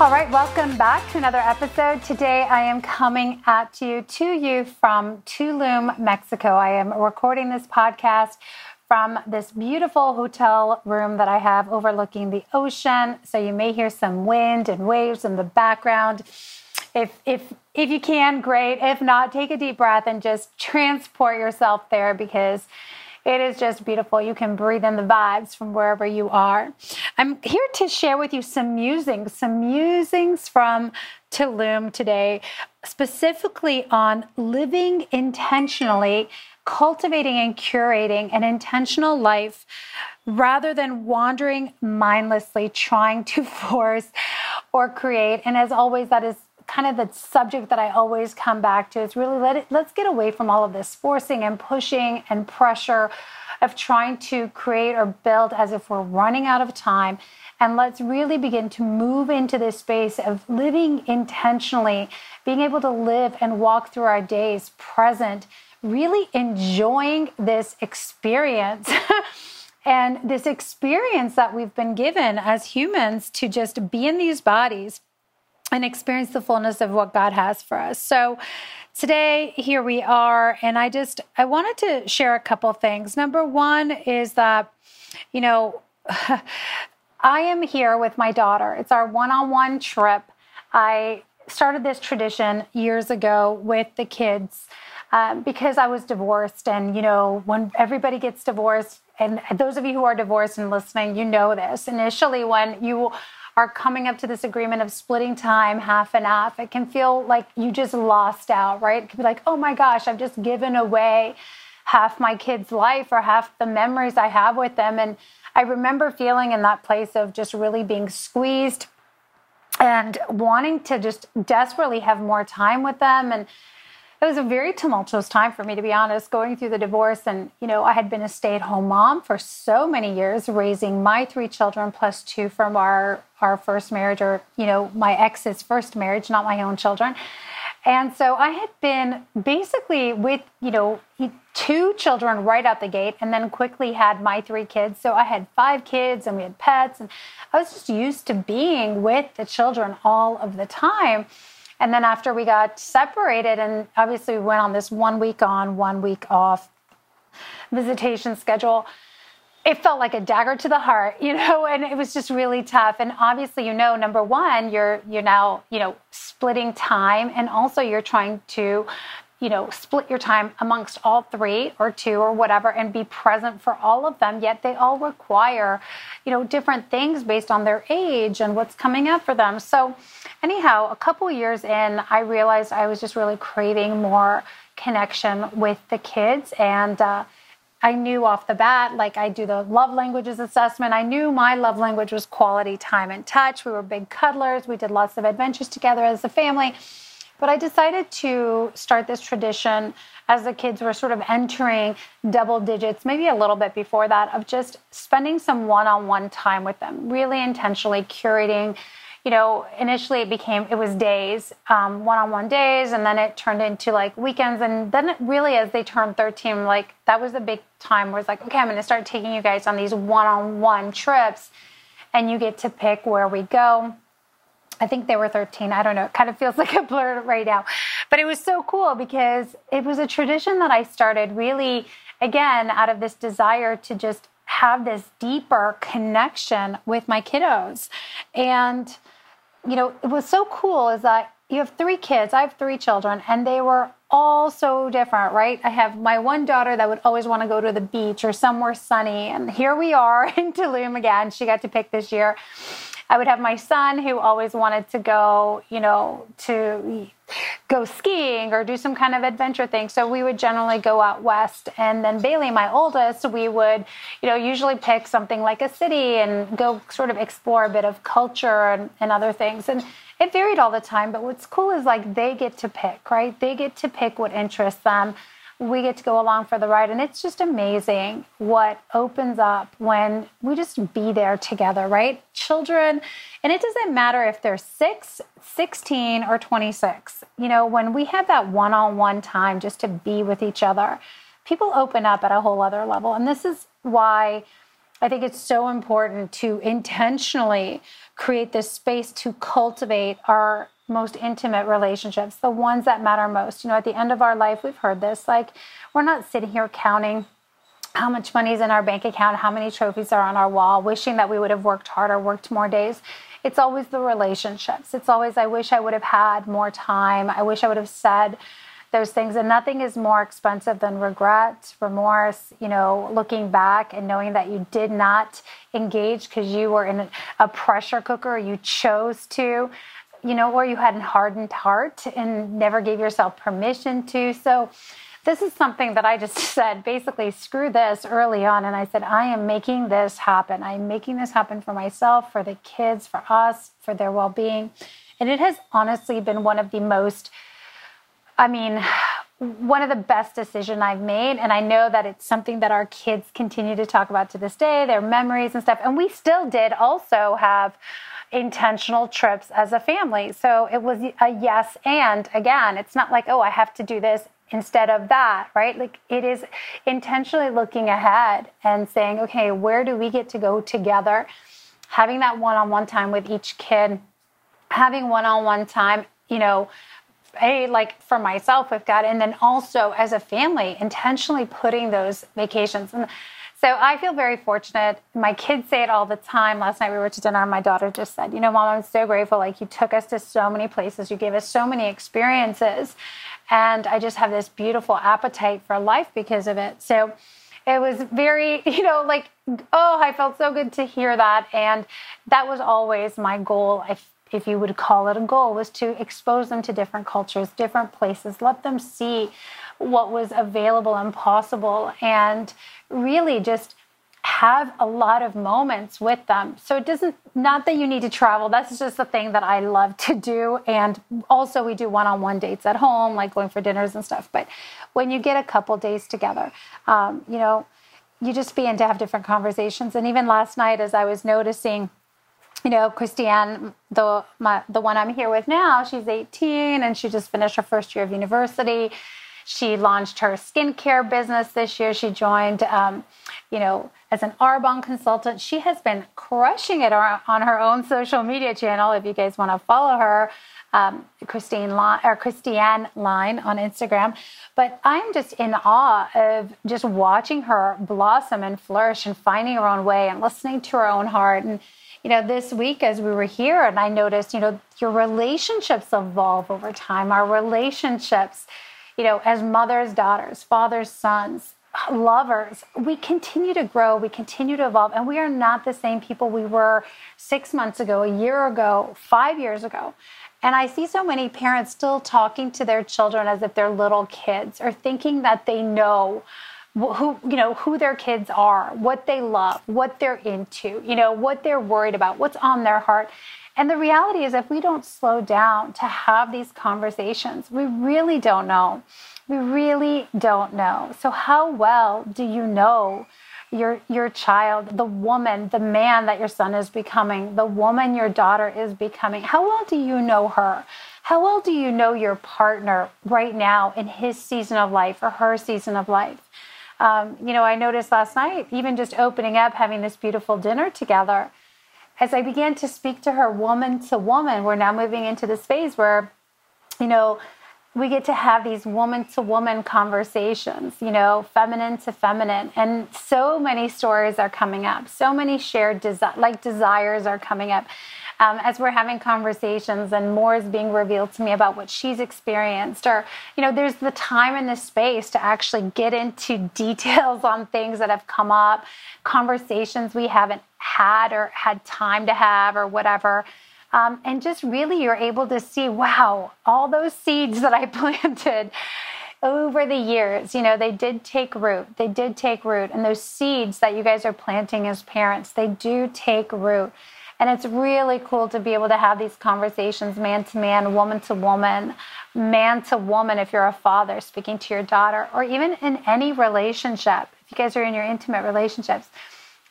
All right, welcome back to another episode. Today I am coming at you to you from Tulum, Mexico. I am recording this podcast from this beautiful hotel room that I have overlooking the ocean. So you may hear some wind and waves in the background. If if if you can, great. If not, take a deep breath and just transport yourself there because it is just beautiful. You can breathe in the vibes from wherever you are. I'm here to share with you some musings, some musings from Tulum today, specifically on living intentionally, cultivating and curating an intentional life rather than wandering mindlessly trying to force or create. And as always, that is kind of the subject that I always come back to is really let it, let's get away from all of this forcing and pushing and pressure of trying to create or build as if we're running out of time. And let's really begin to move into this space of living intentionally, being able to live and walk through our days present, really enjoying this experience. and this experience that we've been given as humans to just be in these bodies and experience the fullness of what God has for us. So today here we are and I just I wanted to share a couple things. Number 1 is that you know I am here with my daughter. It's our one-on-one trip. I started this tradition years ago with the kids um, because I was divorced. And, you know, when everybody gets divorced, and those of you who are divorced and listening, you know this. Initially, when you are coming up to this agreement of splitting time half and half, it can feel like you just lost out, right? It could be like, oh my gosh, I've just given away half my kid's life or half the memories I have with them. And I remember feeling in that place of just really being squeezed and wanting to just desperately have more time with them and it was a very tumultuous time for me to be honest going through the divorce. And you know i had been a stay-at-home mom for so many years raising my three children plus two from our our first marriage or you know my ex's first marriage not my own children. And so i had been basically with you know two children right out the gate and then quickly had my three kids. So i had five kids and we had pets and i was just used to being with the children all of the time and then after we got separated, and obviously we went on this one week on, one week off visitation schedule, it felt like a dagger to the heart, you know, and it was just really tough. And obviously, you know, number one, you're you're now, you know, splitting time and also you're trying to you know, split your time amongst all three or two or whatever and be present for all of them. Yet they all require, you know, different things based on their age and what's coming up for them. So, anyhow, a couple years in, I realized I was just really craving more connection with the kids. And, uh, I knew off the bat, like I do the love languages assessment. I knew my love language was quality time and touch. We were big cuddlers. We did lots of adventures together as a family. But I decided to start this tradition as the kids were sort of entering double digits, maybe a little bit before that, of just spending some one on one time with them, really intentionally curating. You know, initially it became, it was days, one on one days, and then it turned into like weekends. And then really, as they turned 13, like that was a big time where it's like, okay, I'm going to start taking you guys on these one on one trips, and you get to pick where we go I think they were 13. I don't know. It kind of feels like a blur right now. But it was so cool because it was a tradition that I started really, again, out of this desire to just have this deeper connection with my kiddos. And, you know, it was so cool is that you have three kids, I have three children, and they were all so different, right? I have my one daughter that would always want to go to the beach or somewhere sunny. And here we are in Tulum again. She got to pick this year. I would have my son who always wanted to go, you know, to go skiing or do some kind of adventure thing. So we would generally go out west. And then Bailey, my oldest, we would, you know, usually pick something like a city and go sort of explore a bit of culture and, and other things. And it varied all the time. But what's cool is like they get to pick, right? They get to pick what interests them we get to go along for the ride. And it's just amazing what opens up when we just be there together, right? Children, and it doesn't matter if they're six, 16, or 26. You know, when we have that one on one time just to be with each other, people open up at a whole other level. And this is why I think it's so important to intentionally create this space to cultivate our most intimate relationships, the ones that matter most. You know, at the end of our life, we've heard this like, we're not sitting here counting how much money is in our bank account, how many trophies are on our wall, wishing that we would have worked harder, worked more days. It's always the relationships. It's always, I wish I would have had more time. I wish I would have said those things. And nothing is more expensive than regret, remorse, you know, looking back and knowing that you did not engage because you were in a pressure cooker, you chose to you know, or you had a hardened heart and never gave yourself permission to. So, this is something that I just said basically, screw this early on. And I said, I am making this happen. I'm making this happen for myself, for the kids, for us, for their well being. And it has honestly been one of the most, I mean, one of the best decisions I've made. And I know that it's something that our kids continue to talk about to this day, their memories and stuff. And we still did also have intentional trips as a family. So it was a yes and again, it's not like, oh, I have to do this instead of that, right? Like it is intentionally looking ahead and saying, okay, where do we get to go together? Having that one on one time with each kid, having one on one time, you know, a like for myself with God, and then also as a family, intentionally putting those vacations. And so I feel very fortunate. My kids say it all the time. Last night we were to dinner and my daughter just said, You know, mom, I'm so grateful. Like you took us to so many places, you gave us so many experiences. And I just have this beautiful appetite for life because of it. So it was very, you know, like, oh, I felt so good to hear that. And that was always my goal. If, if you would call it a goal, was to expose them to different cultures, different places, let them see what was available and possible, and really just have a lot of moments with them. So it doesn't, not that you need to travel, that's just the thing that I love to do. And also, we do one on one dates at home, like going for dinners and stuff. But when you get a couple days together, um, you know, you just begin to have different conversations. And even last night, as I was noticing, you know, Christiane, the my, the one I'm here with now, she's 18 and she just finished her first year of university. She launched her skincare business this year. She joined, um, you know, as an Arbonne consultant. She has been crushing it on her own social media channel. If you guys want to follow her, um, Christine Line, or Christiane Line on Instagram. But I'm just in awe of just watching her blossom and flourish and finding her own way and listening to her own heart. And you know, this week as we were here, and I noticed, you know, your relationships evolve over time. Our relationships you know, as mothers, daughters, fathers, sons, lovers, we continue to grow, we continue to evolve, and we are not the same people we were six months ago, a year ago, five years ago. And I see so many parents still talking to their children as if they're little kids or thinking that they know who you know who their kids are what they love what they're into you know what they're worried about what's on their heart and the reality is, if we don't slow down to have these conversations, we really don't know. We really don't know. So, how well do you know your, your child, the woman, the man that your son is becoming, the woman your daughter is becoming? How well do you know her? How well do you know your partner right now in his season of life or her season of life? Um, you know, I noticed last night, even just opening up, having this beautiful dinner together as I began to speak to her woman to woman, we're now moving into this phase where, you know, we get to have these woman to woman conversations, you know, feminine to feminine. And so many stories are coming up. So many shared desi- like desires are coming up. Um, as we're having conversations and more is being revealed to me about what she's experienced. Or, you know, there's the time and the space to actually get into details on things that have come up, conversations we haven't had or had time to have or whatever. Um, and just really, you're able to see, wow, all those seeds that I planted over the years, you know, they did take root. They did take root. And those seeds that you guys are planting as parents, they do take root. And it's really cool to be able to have these conversations man to man, woman to woman, man to woman, if you're a father speaking to your daughter, or even in any relationship, if you guys are in your intimate relationships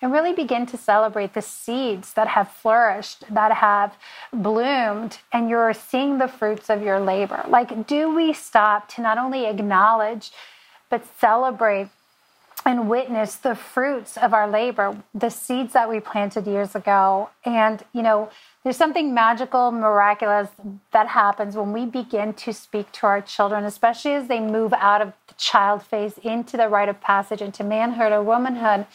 and really begin to celebrate the seeds that have flourished, that have bloomed, and you're seeing the fruits of your labor. Like, do we stop to not only acknowledge, but celebrate and witness the fruits of our labor, the seeds that we planted years ago? And, you know, there's something magical, miraculous that happens when we begin to speak to our children, especially as they move out of the child phase into the rite of passage into manhood or womanhood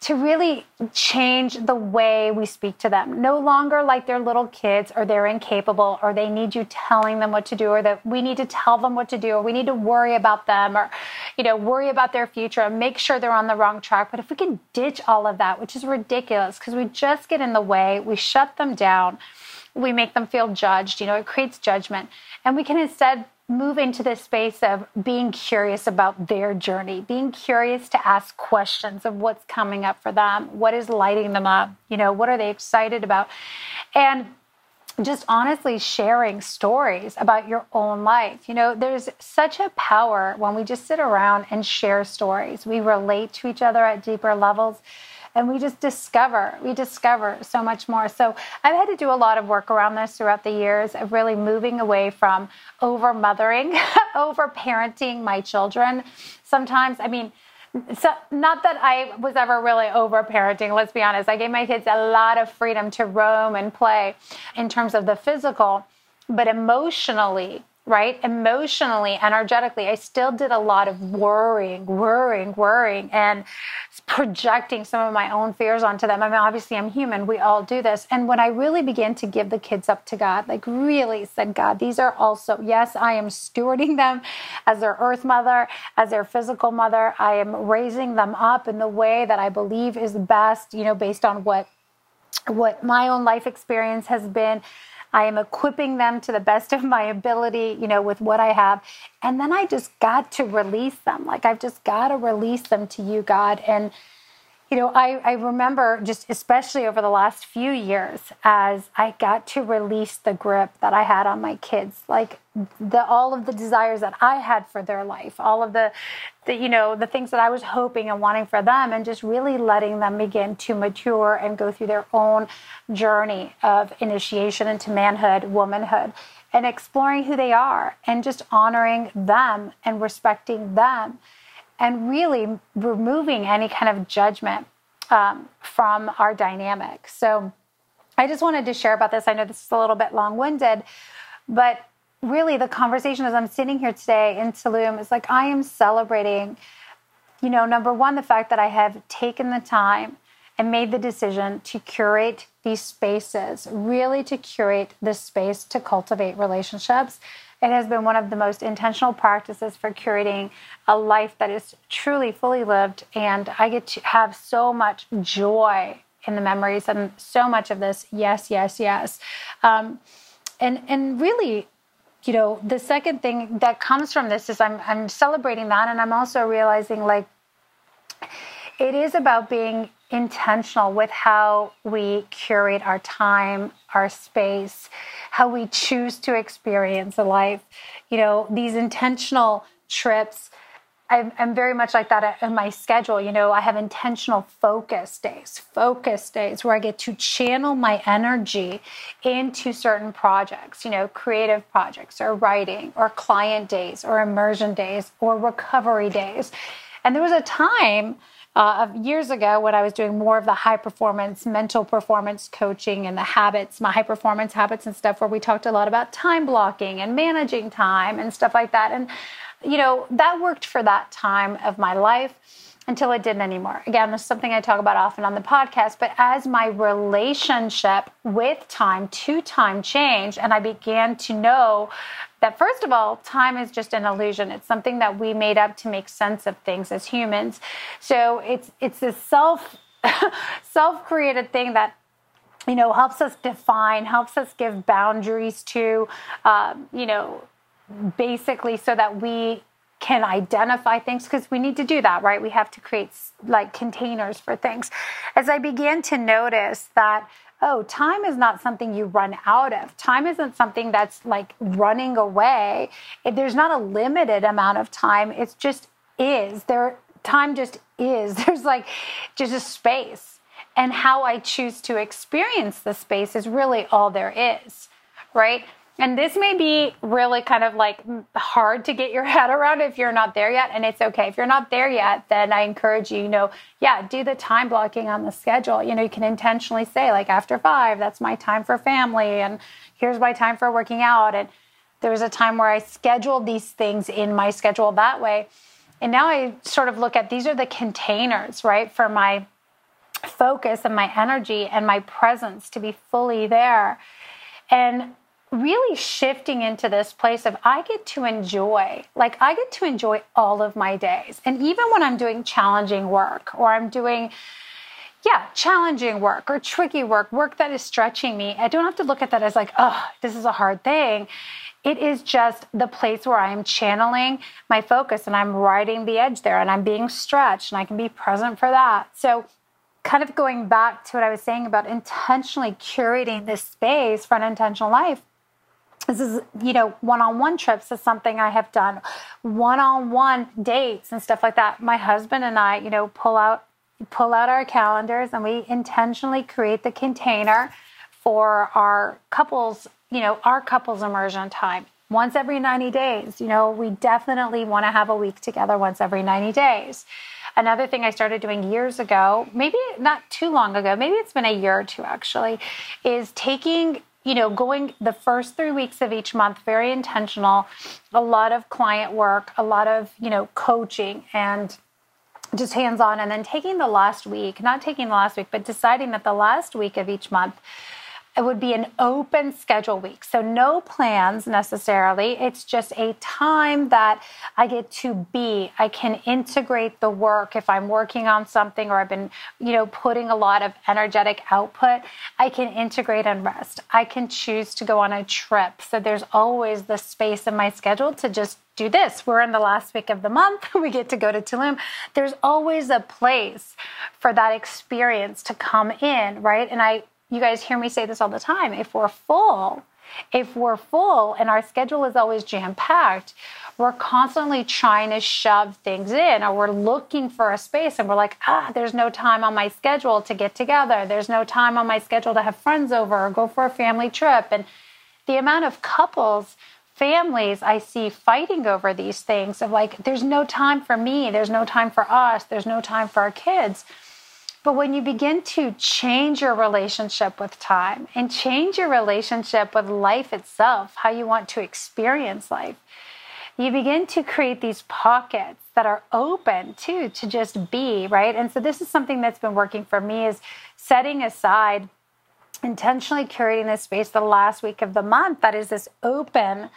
to really change the way we speak to them. No longer like they're little kids or they're incapable or they need you telling them what to do or that we need to tell them what to do or we need to worry about them or you know worry about their future and make sure they're on the wrong track. But if we can ditch all of that, which is ridiculous because we just get in the way, we shut them down, we make them feel judged, you know, it creates judgment. And we can instead move into this space of being curious about their journey, being curious to ask questions of what's coming up for them, what is lighting them up, you know, what are they excited about? And just honestly sharing stories about your own life. You know, there's such a power when we just sit around and share stories. We relate to each other at deeper levels and we just discover we discover so much more. So i've had to do a lot of work around this throughout the years of really moving away from over mothering over parenting my children. Sometimes i mean so not that i was ever really over parenting let's be honest. I gave my kids a lot of freedom to roam and play in terms of the physical but emotionally right? Emotionally, energetically, I still did a lot of worrying, worrying, worrying, and projecting some of my own fears onto them. I mean, obviously, I'm human. We all do this. And when I really began to give the kids up to God, like really said, God, these are also, yes, I am stewarding them as their earth mother, as their physical mother. I am raising them up in the way that I believe is best, you know, based on what what my own life experience has been I am equipping them to the best of my ability, you know, with what I have. And then I just got to release them. Like I've just got to release them to you, God. And you know, I, I remember just especially over the last few years as I got to release the grip that I had on my kids, like the all of the desires that I had for their life, all of the, the you know, the things that I was hoping and wanting for them, and just really letting them begin to mature and go through their own journey of initiation into manhood, womanhood, and exploring who they are and just honoring them and respecting them and really removing any kind of judgment um, from our dynamic. So I just wanted to share about this. I know this is a little bit long winded, but really the conversation as I'm sitting here today in Tulum is like I am celebrating, you know, number one, the fact that I have taken the time and made the decision to curate these spaces, really to curate this space to cultivate relationships it has been one of the most intentional practices for curating a life that is truly fully lived. And I get to have so much joy in the memories and so much of this yes, yes, yes. Um, and, and really, you know, the second thing that comes from this is I'm, I'm celebrating that. And I'm also realizing like, it is about being intentional with how we curate our time, our space, how we choose to experience a life. You know, these intentional trips. I'm, I'm, very much like that uh, in my schedule. You know, I have intentional focus days, focus days where I get to channel my energy into certain projects, you know, creative projects or writing or client days or immersion days or recovery days. And there was a time uh, years ago when I was doing more of the high performance, mental performance coaching and the habits, my high performance habits and stuff, where we talked a lot about time blocking and managing time and stuff like that. And you know, that worked for that time of my life until it didn't anymore. Again, this is something I talk about often on the podcast, but as my relationship with time to time changed, and I began to know that first of all, time is just an illusion. It's something that we made up to make sense of things as humans. So it's it's this self self created thing that you know helps us define, helps us give boundaries to, um, you know, basically so that we can identify things because we need to do that, right? We have to create like containers for things. As I began to notice that, oh, time is not something you run out of. Time isn't something that's like running away. There's not a limited amount of time. It's just is. There, time just is. There's like just a space. And how I choose to experience the space is really all there is, right? And this may be really kind of like hard to get your head around if you're not there yet. And it's okay. If you're not there yet, then I encourage you, you know, yeah, do the time blocking on the schedule. You know, you can intentionally say, like, after five, that's my time for family. And here's my time for working out. And there was a time where I scheduled these things in my schedule that way. And now I sort of look at these are the containers, right, for my focus and my energy and my presence to be fully there. And really shifting into this place of I get to enjoy, like I get to enjoy all of my days. And even when I'm doing challenging work or I'm doing, yeah, challenging work or tricky work, work that is stretching me, I don't have to look at that as like, oh, this is a hard thing. It is just the place where I am channeling my focus and I'm riding the edge there and I'm being stretched and I can be present for that. So kind of going back to what I was saying about intentionally curating this space for an intentional life, this is you know one-on-one trips is something i have done. One-on-one dates and stuff like that. My husband and i you know pull out pull out our calendars and we intentionally create the container for our couples you know our couples immersion time. Once every 90 days you know we definitely want to have a week together once every 90 days. Another thing i started doing years ago maybe not too long ago maybe it's been a year or two actually is taking you know, going the first three weeks of each month, very intentional, a lot of client work, a lot of, you know, coaching and just hands on. And then taking the last week, not taking the last week, but deciding that the last week of each month it would be an open schedule week. So no plans necessarily. It's just a time that I get to be. I can integrate the work if I'm working on something or I've been, you know, putting a lot of energetic output. I can integrate and rest. I can choose to go on a trip. So there's always the space in my schedule to just do this. We're in the last week of the month. We get to go to Tulum. There's always a place for that experience to come in, right? And I you guys hear me say this all the time. If we're full, if we're full and our schedule is always jam packed, we're constantly trying to shove things in or we're looking for a space and we're like, ah, there's no time on my schedule to get together. There's no time on my schedule to have friends over or go for a family trip. And the amount of couples, families I see fighting over these things of like, there's no time for me, there's no time for us, there's no time for our kids but when you begin to change your relationship with time and change your relationship with life itself, how you want to experience life, you begin to create these pockets that are open too to just be, right? And so this is something that's been working for me is setting aside intentionally curating this space the last week of the month that is this open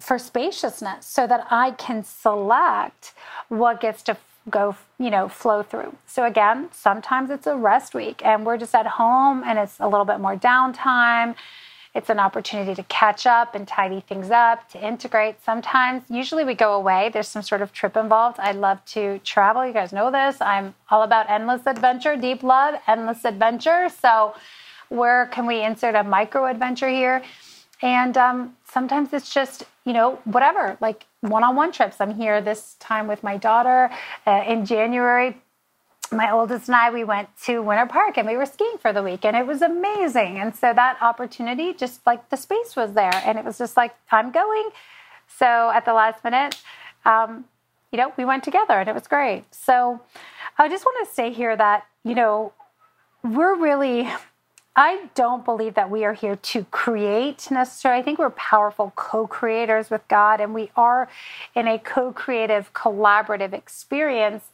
for spaciousness so that I can select what gets to go, you know, flow through. So again, sometimes it's a rest week and we're just at home and it's a little bit more downtime. It's an opportunity to catch up and tidy things up, to integrate. Sometimes, usually we go away. There's some sort of trip involved. I love to travel. You guys know this. I'm all about endless adventure, deep love, endless adventure. So, where can we insert a micro adventure here? And um, sometimes it's just, you know, whatever, like one on one trips. I'm here this time with my daughter uh, in January. My oldest and I, we went to Winter Park and we were skiing for the week and it was amazing. And so that opportunity, just like the space was there and it was just like, I'm going. So at the last minute, um, you know, we went together and it was great. So I just want to say here that, you know, we're really I don't believe that we are here to create necessarily. I think we're powerful co creators with God, and we are in a co creative, collaborative experience.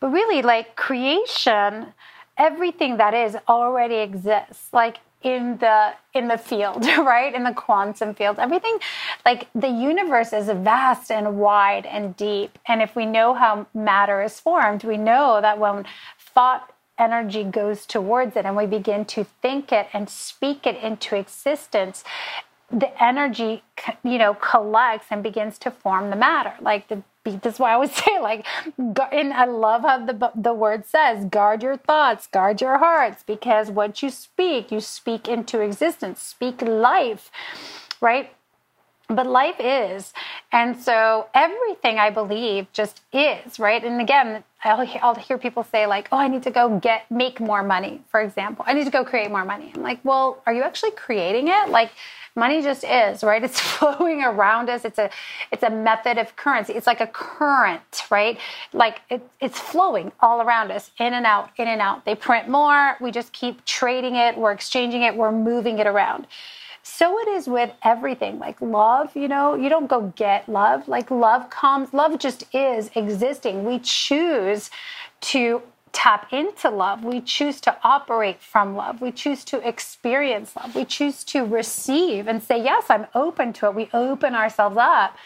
But really, like creation, everything that is already exists. Like in the in the field right in the quantum field everything like the universe is vast and wide and deep and if we know how matter is formed we know that when thought energy goes towards it and we begin to think it and speak it into existence the energy you know collects and begins to form the matter. Like the that's why I always say like and I love how the the word says guard your thoughts guard your hearts because what you speak you speak into existence speak life right but life is. And so everything i believe just is right? And again I'll, I'll hear people say like oh i need to go get make more money for example. I need to go create more money. I'm like well are you actually creating it? Like money just is right? It's flowing around us. It's a it's a method of currency. It's like a current right? Like it, it's flowing all around us in and out in and out. They print more. We just keep trading it. We're exchanging it. We're moving it around so it is with everything like love you know you don't go get love like love comes love just is existing. We choose to tap into love. We choose to operate from love. We choose to experience love. We choose to receive and say yes i'm open to it. We open ourselves up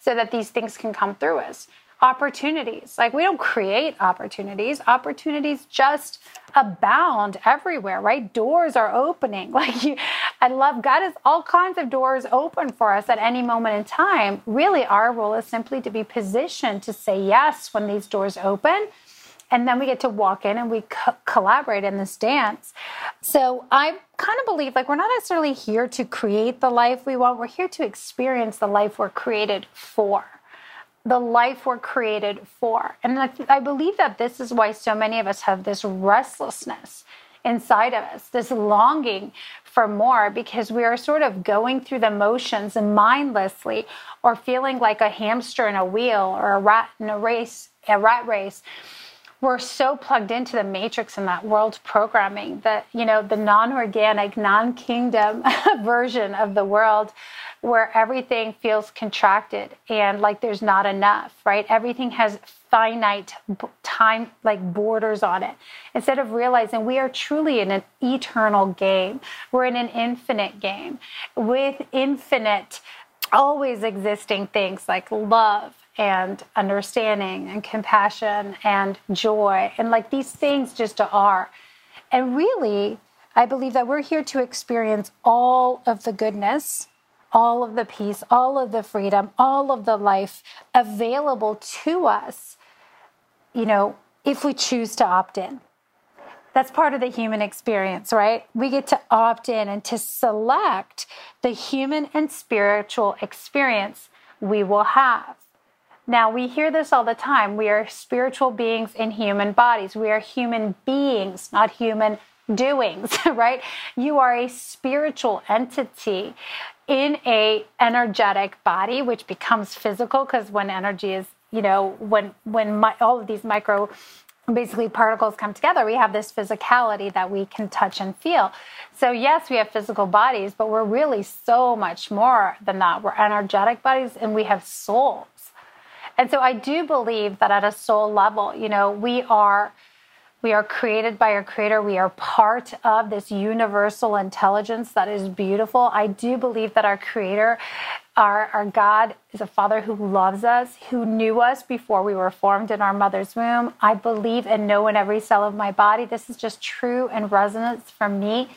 so that these things can come through us. Opportunities. Like we don't create opportunities, opportunities just abound everywhere, right? Doors are opening. Like you, I love God has all kinds of doors open for us at any moment in time. Really, our role is simply to be positioned to say yes when these doors open. And then we get to walk in and we co- collaborate in this dance. So I kind of believe like we're not necessarily here to create the life we want, we're here to experience the life we're created for the life we're created for. And I, I believe that this is why so many of us have this restlessness inside of us, this longing for more, because we are sort of going through the motions mindlessly or feeling like a hamster in a wheel or a rat in a race, a rat race. We're so plugged into the matrix and that world programming that you know the non-organic non-kingdom version of the world where everything feels contracted and like there's not enough right? Everything has finite time like borders on it instead of realizing we are truly in an eternal game we're in an infinite game with infinite always existing things like love and understanding and compassion and joy. And like these things just are. And really, I believe that we're here to experience all of the goodness, all of the peace, all of the freedom, all of the life available to us, you know, if we choose to opt in. That's part of the human experience, right? We get to opt in and to select the human and spiritual experience we will have. Now, we hear this all the time. We are spiritual beings in human bodies. We are human beings, not human doings, right? You are a spiritual entity in a energetic body which becomes physical because when energy is, you know, when when my, all of these micro basically particles come together, we have this physicality that we can touch and feel. So, yes, we have physical bodies, but we're really so much more than that. We're energetic bodies and we have souls. And so I do believe that at a soul level, you know, we are we are created by our creator. We are part of this universal intelligence that is beautiful. I do believe that our creator, our, our God, is a father who loves us, who knew us before we were formed in our mother's womb. I believe and know in every cell of my body. This is just true and resonance from me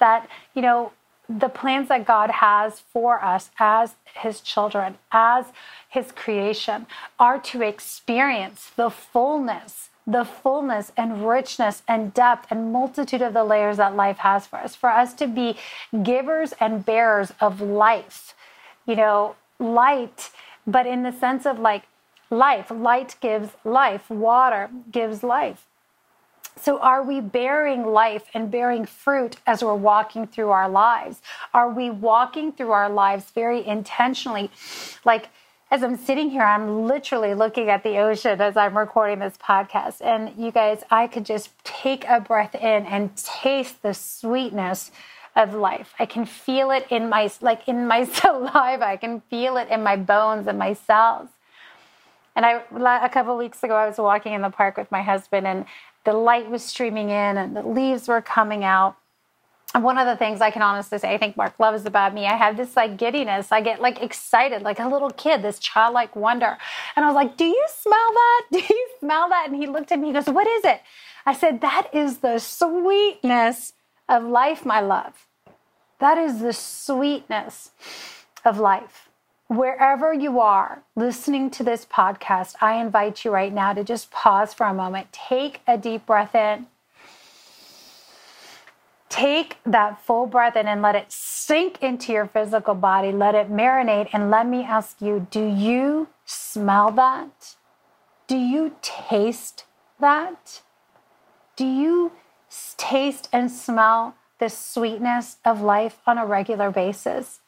that, you know, the plans that God has for us as his children, as his creation, are to experience the fullness, the fullness and richness and depth and multitude of the layers that life has for us, for us to be givers and bearers of life, you know, light, but in the sense of like life. Light gives life, water gives life. So, are we bearing life and bearing fruit as we're walking through our lives? Are we walking through our lives very intentionally, like as I'm sitting here, I'm literally looking at the ocean as I'm recording this podcast. And you guys, I could just take a breath in and taste the sweetness of life. I can feel it in my like in my saliva. I can feel it in my bones and my cells. And I a couple weeks ago I was walking in the park with my husband and the light was streaming in and the leaves were coming out and one of the things I can honestly say I think Mark loves about me, I have this like giddiness. I get like excited, like a little kid, this childlike wonder. And I was like, Do you smell that? Do you smell that? And he looked at me, he goes, What is it? I said, That is the sweetness of life, my love. That is the sweetness of life. Wherever you are listening to this podcast, I invite you right now to just pause for a moment, take a deep breath in Take that full breath in and let it sink into your physical body. Let it marinate. And let me ask you do you smell that? Do you taste that? Do you taste and smell the sweetness of life on a regular basis?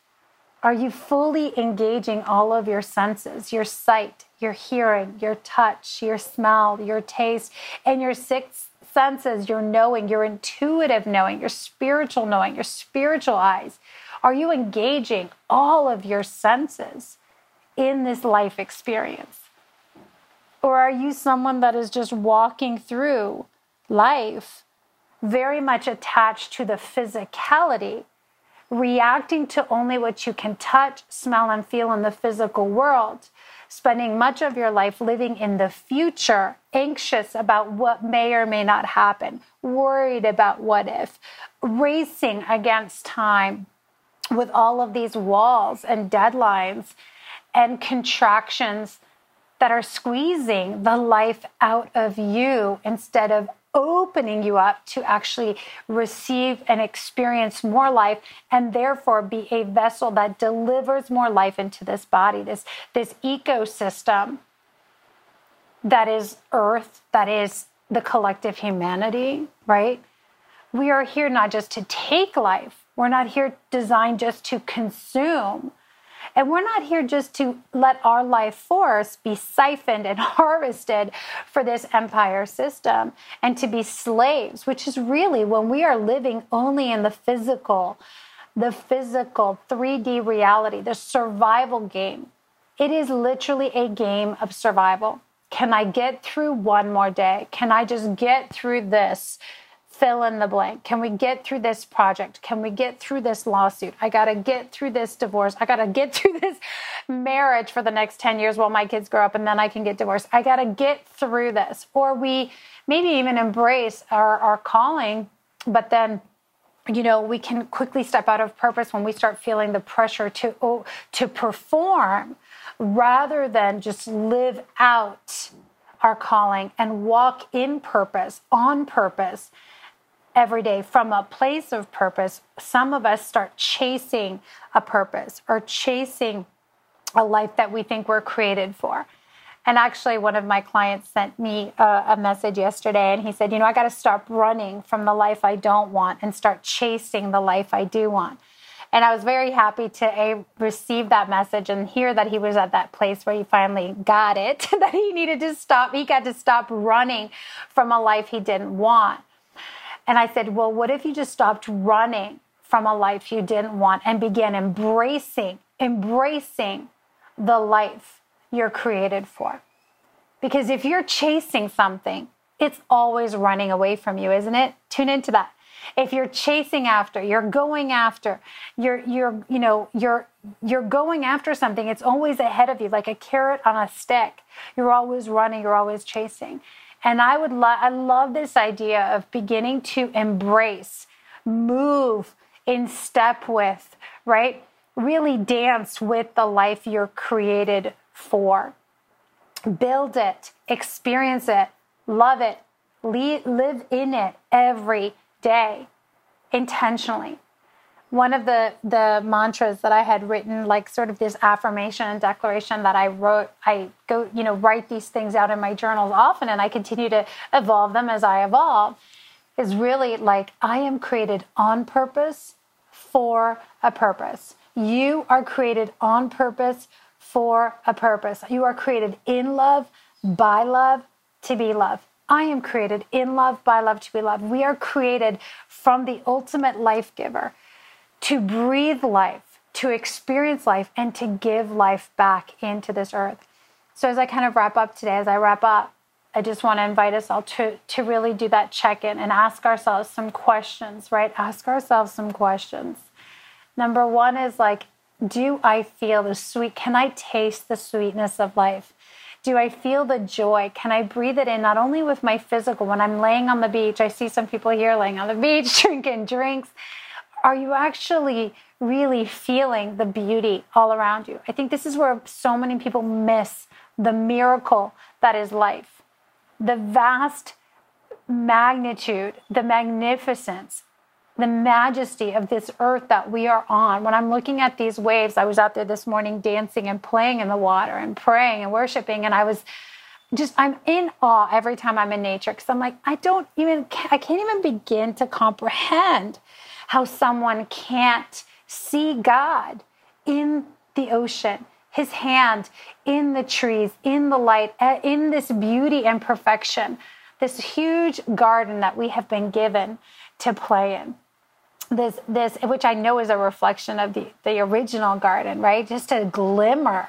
Are you fully engaging all of your senses, your sight, your hearing, your touch, your smell, your taste, and your sixth senses, your knowing, your intuitive knowing, your spiritual knowing, your spiritual eyes? Are you engaging all of your senses in this life experience? Or are you someone that is just walking through life very much attached to the physicality, reacting to only what you can touch, smell, and feel in the physical world? spending much of your life living in the future, anxious about what may or may not happen, worried about what if, racing against time with all of these walls and deadlines and contractions that are squeezing the life out of you instead of opening you up to actually receive and experience more life and therefore be a vessel that delivers more life into this body this this ecosystem that is earth that is the collective humanity right? We are here not just to take life. We're not here designed just to consume and we're not here just to let our life force be siphoned and harvested for this empire system and to be slaves, which is really when we are living only in the physical, the physical 3D reality, the survival game. It is literally a game of survival. Can I get through one more day? Can I just get through this? Fill in the blank. Can we get through this project? Can we get through this lawsuit? I got to get through this divorce. I got to get through this marriage for the next 10 years while my kids grow up and then I can get divorced. I got to get through this. Or we maybe even embrace our, our calling, but then you know we can quickly step out of purpose when we start feeling the pressure to oh, to perform rather than just live out our calling and walk in purpose on purpose every day from a place of purpose, some of us start chasing a purpose or chasing a life that we think we're created for. And actually, one of my clients sent me a, a message yesterday, and he said, You know, I got to stop running from the life I don't want and start chasing the life I do want. And I was very happy to a, receive that message and hear that he was at that place where he finally got it, that he needed to stop. He got to stop running from a life he didn't want. And I said, Well, what if you just stopped running from a life you didn't want and began embracing, embracing the life you're created for? Because if you're chasing something, it's always running away from you, isn't it? Tune into that. If you're chasing after, you're going after, you're you're you know, you're you're going after something, it's always ahead of you like a carrot on a stick. You're always running, you're always chasing. And I would love, I love this idea of beginning to embrace, move in step with, right? Really dance with the life you're created for. Build it, experience it, love it, live in it every day intentionally one of the the mantras that I had written, like sort of this affirmation and declaration that I wrote, I go, you know, write these things out in my journals often, and I continue to evolve them as I evolve. Is really like I am created on purpose for a purpose. You are created on purpose for a purpose. You are created in love, by love, to be loved. I am created in love, by love, to be loved. We are created from the ultimate life giver to breathe life, to experience life, and to give life back into this earth. So, as I kind of wrap up today, as I wrap up, I just want to invite us all to, to really do that check in and ask ourselves some questions, right? Ask ourselves some questions. Number one is like, do I feel the sweet? Can I taste the sweetness of life? Do I feel the joy? Can I breathe it in not only with my physical, when I'm laying on the beach? I see some people here laying on the beach drinking drinks. Are you actually really feeling the beauty all around you? I think this is where so many people miss the miracle that is life, the vast magnitude, the magnificence the majesty of this earth that we are on. When I'm looking at these waves, I was out there this morning dancing and playing in the water and praying and worshiping, and I was just I'm in awe every time I'm in nature because I'm like I don't even I can't even begin to comprehend how someone can't see God in the ocean, His hand in the trees, in the light, eh, in this beauty and perfection, this huge garden that we have been given to play in this this which I know is a reflection of the the original garden, right? Just a glimmer.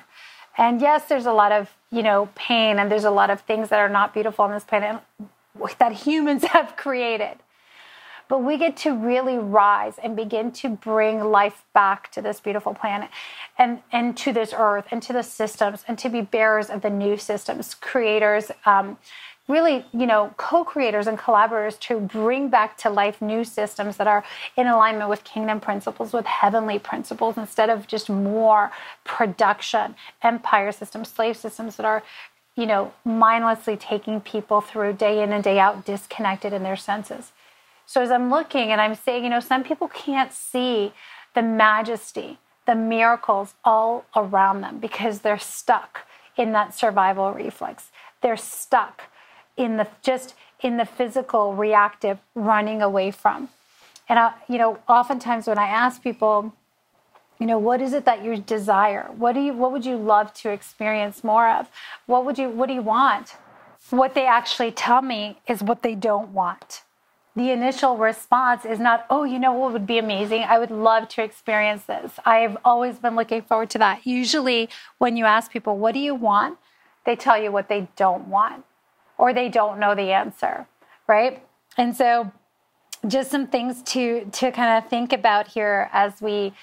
And yes, there's a lot of, you know, pain and there's a lot of things that are not beautiful on this planet that humans have created. But we get to really rise and begin to bring life back to this beautiful planet and, and to this earth and to the systems and to be bearers of the new systems, creators, um, really, you know, co-creators and collaborators to bring back to life new systems that are in alignment with kingdom principles, with heavenly principles, instead of just more production, empire systems, slave systems that are, you know, mindlessly taking people through day in and day out, disconnected in their senses. So as I'm looking and I'm saying, you know, some people can't see the majesty, the miracles all around them because they're stuck in that survival reflex. They're stuck in the just in the physical reactive running away from. And I, you know oftentimes when i ask people you know what is it that you desire? What do you what would you love to experience more of? What would you what do you want? What they actually tell me is what they don't want the initial response is not oh you know what would be amazing i would love to experience this i've always been looking forward to that usually when you ask people what do you want they tell you what they don't want or they don't know the answer, right? And so just some things to to kind of think about here as we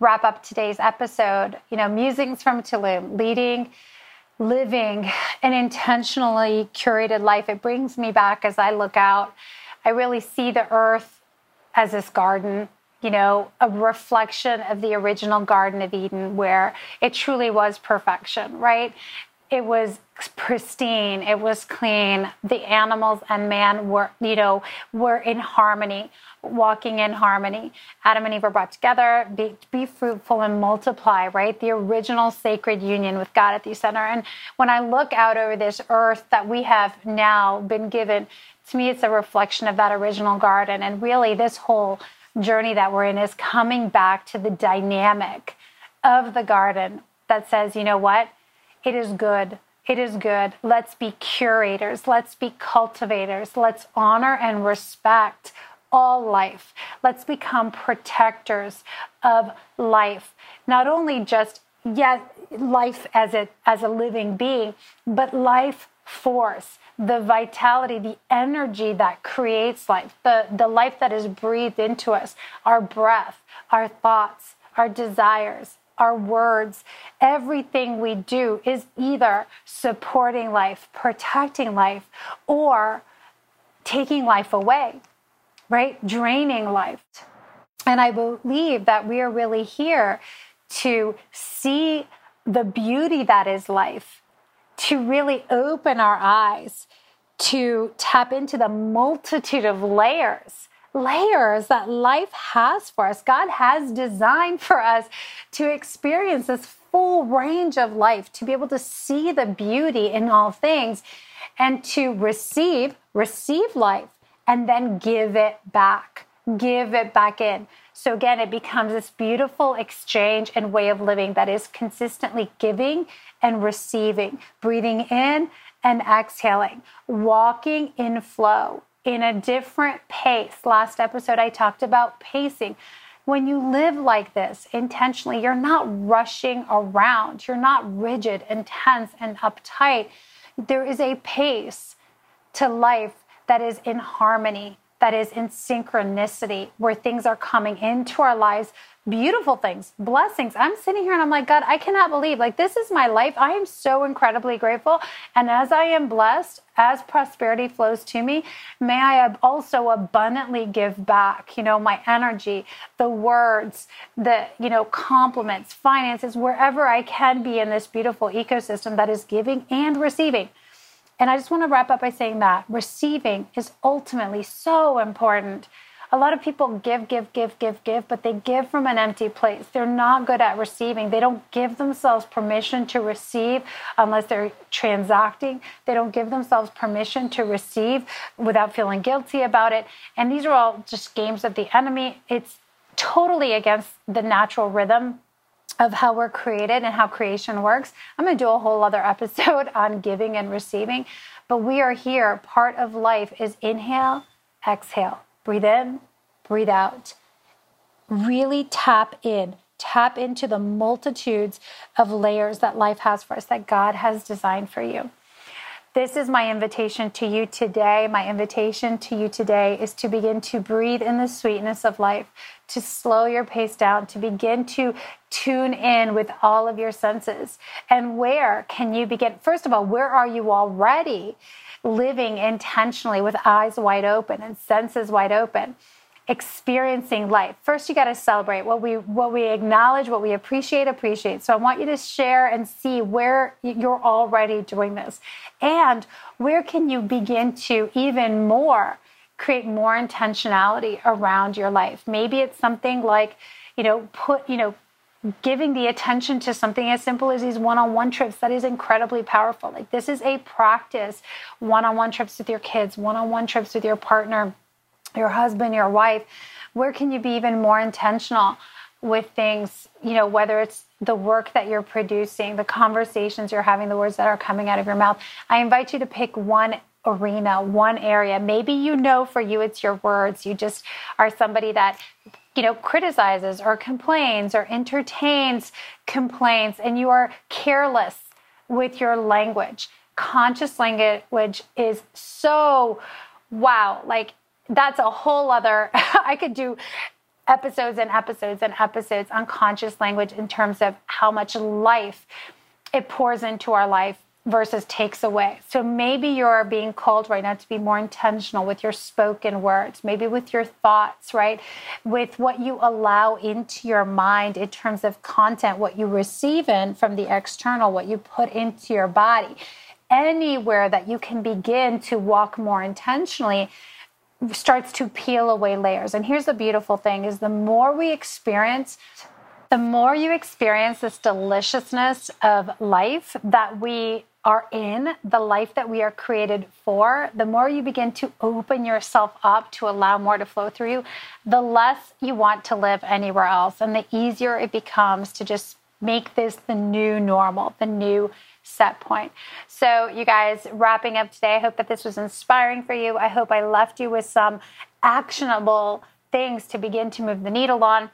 wrap up today's episode. You know, musings from Tulum, leading, living an intentionally curated life. It brings me back as I look out. I really see the earth as this garden, you know, a reflection of the original Garden of Eden where it truly was perfection, right? it was pristine it was clean. The animals and man were you know were in harmony walking in harmony. Adam and eve were brought together be, be fruitful and multiply right? The original sacred union with god at the center. And when i look out over this earth that we have now been given to me it's a reflection of that original garden and really this whole journey that we're in is coming back to the dynamic of the garden that says you know what it is good. It is good. Let's be curators. Let's be cultivators. Let's honor and respect all life. Let's become protectors of life. Not only just yes, life as a as a living being, but life force, the vitality, the energy that creates life, the, the life that is breathed into us, our breath, our thoughts, our desires, our words, everything we do is either supporting life, protecting life, or taking life away, right? Draining life. And I believe that we are really here to see the beauty that is life, to really open our eyes, to tap into the multitude of layers layers that life has for us. God has designed for us to experience this full range of life, to be able to see the beauty in all things and to receive, receive life and then give it back give it back in. So again, it becomes this beautiful exchange and way of living that is consistently giving and receiving, breathing in and exhaling, walking in flow in a different pace. Last episode, I talked about pacing. When you live like this intentionally, you're not rushing around, you're not rigid and tense and uptight. There is a pace to life that is in harmony that is in synchronicity, where things are coming into our lives, beautiful things, blessings. I'm sitting here and I'm like, God, I cannot believe, like, this is my life. I am so incredibly grateful. And as I am blessed, as prosperity flows to me, may I also abundantly give back, you know, my energy, the words, the, you know, compliments, finances, wherever I can be in this beautiful ecosystem that is giving and receiving. And I just want to wrap up by saying that receiving is ultimately so important. A lot of people give, give, give, give, give, but they give from an empty place. They're not good at receiving. They don't give themselves permission to receive unless they're transacting. They don't give themselves permission to receive without feeling guilty about it. And these are all just games of the enemy. It's totally against the natural rhythm of how we're created and how creation works. I'm going to do a whole other episode on giving and receiving, but we are here. Part of life is inhale, exhale, breathe in, breathe out. Really tap in, tap into the multitudes of layers that life has for us, that God has designed for you. This is my invitation to you today. My invitation to you today is to begin to breathe in the sweetness of life, to slow your pace down, to begin to tune in with all of your senses. And where can you begin? First of all, where are you already living intentionally with eyes wide open and senses wide open? experiencing life. First, you got to celebrate what we what we acknowledge, what we appreciate, appreciate. So I want you to share and see where you're already doing this, and where can you begin to even more create more intentionality around your life. Maybe it's something like, you know, put you know giving the attention to something as simple as these one-on-one trips that is incredibly powerful like this is a practice one-on-one trips with your kids one-on-one trips with your partner your husband, your wife, where can you be even more intentional with things, you know, whether it's the work that you're producing, the conversations you're having, the words that are coming out of your mouth. I invite you to pick one arena, one area. Maybe you know for you it's your words. You just are somebody that you know, criticizes or complains or entertains complaints, and you are careless with your language. Conscious language is so wow. Like that's a whole other i could do episodes and episodes and episodes on conscious language in terms of how much life it pours into our life versus takes away. So maybe you're being called right now to be more intentional with your spoken words, maybe with your thoughts, right? With what you allow into your mind in terms of content, what you receive in from the external, what you put into your body. Anywhere that you can begin to walk more intentionally starts to peel away layers. And here's the beautiful thing is the more we experience the more you experience this deliciousness of life that we are in, the life that we are created for, the more you begin to open yourself up to allow more to flow through you, the less you want to live anywhere else. And the easier it becomes to just make this the new normal, the new set point. So, you guys, wrapping up today, I hope that this was inspiring for you. I hope I left you with some actionable things to begin to move the needle on.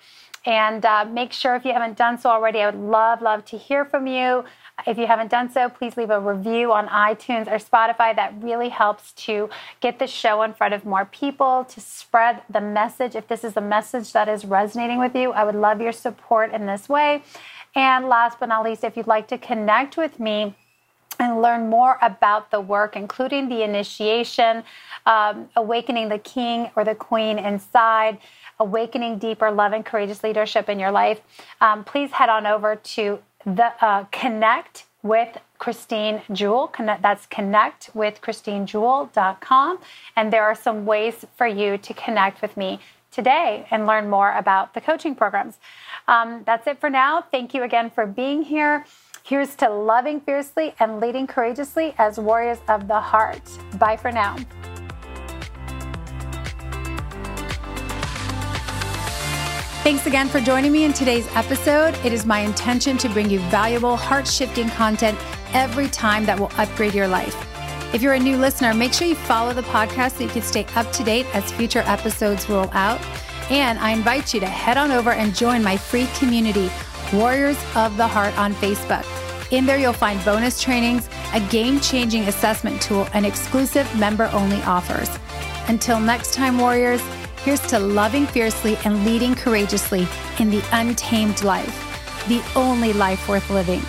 And uh, make sure if you haven't done so already, I would love, love to hear from you. If you haven't done so, please leave a review on iTunes or Spotify. That really helps to get the show in front of more people, to spread the message. If this is a message that is resonating with you, I would love your support in this way. And last but not least, if you'd like to connect with me, and learn more about the work, including the initiation, um, awakening the king or the queen inside, awakening deeper love and courageous leadership in your life, um, please head on over to the uh, Connect with Christine Jewell. Connect, that's connect with ChristineJewell.com. And there are some ways for you to connect with me today and learn more about the coaching programs. Um, that's it for now. Thank you again for being here. Here's to loving fiercely and leading courageously as warriors of the heart. Bye for now. Thanks again for joining me in today's episode. It is my intention to bring you valuable, heart shifting content every time that will upgrade your life. If you're a new listener, make sure you follow the podcast so you can stay up to date as future episodes roll out. And I invite you to head on over and join my free community, Warriors of the Heart, on Facebook. In there, you'll find bonus trainings, a game changing assessment tool, and exclusive member only offers. Until next time, Warriors, here's to loving fiercely and leading courageously in the untamed life, the only life worth living.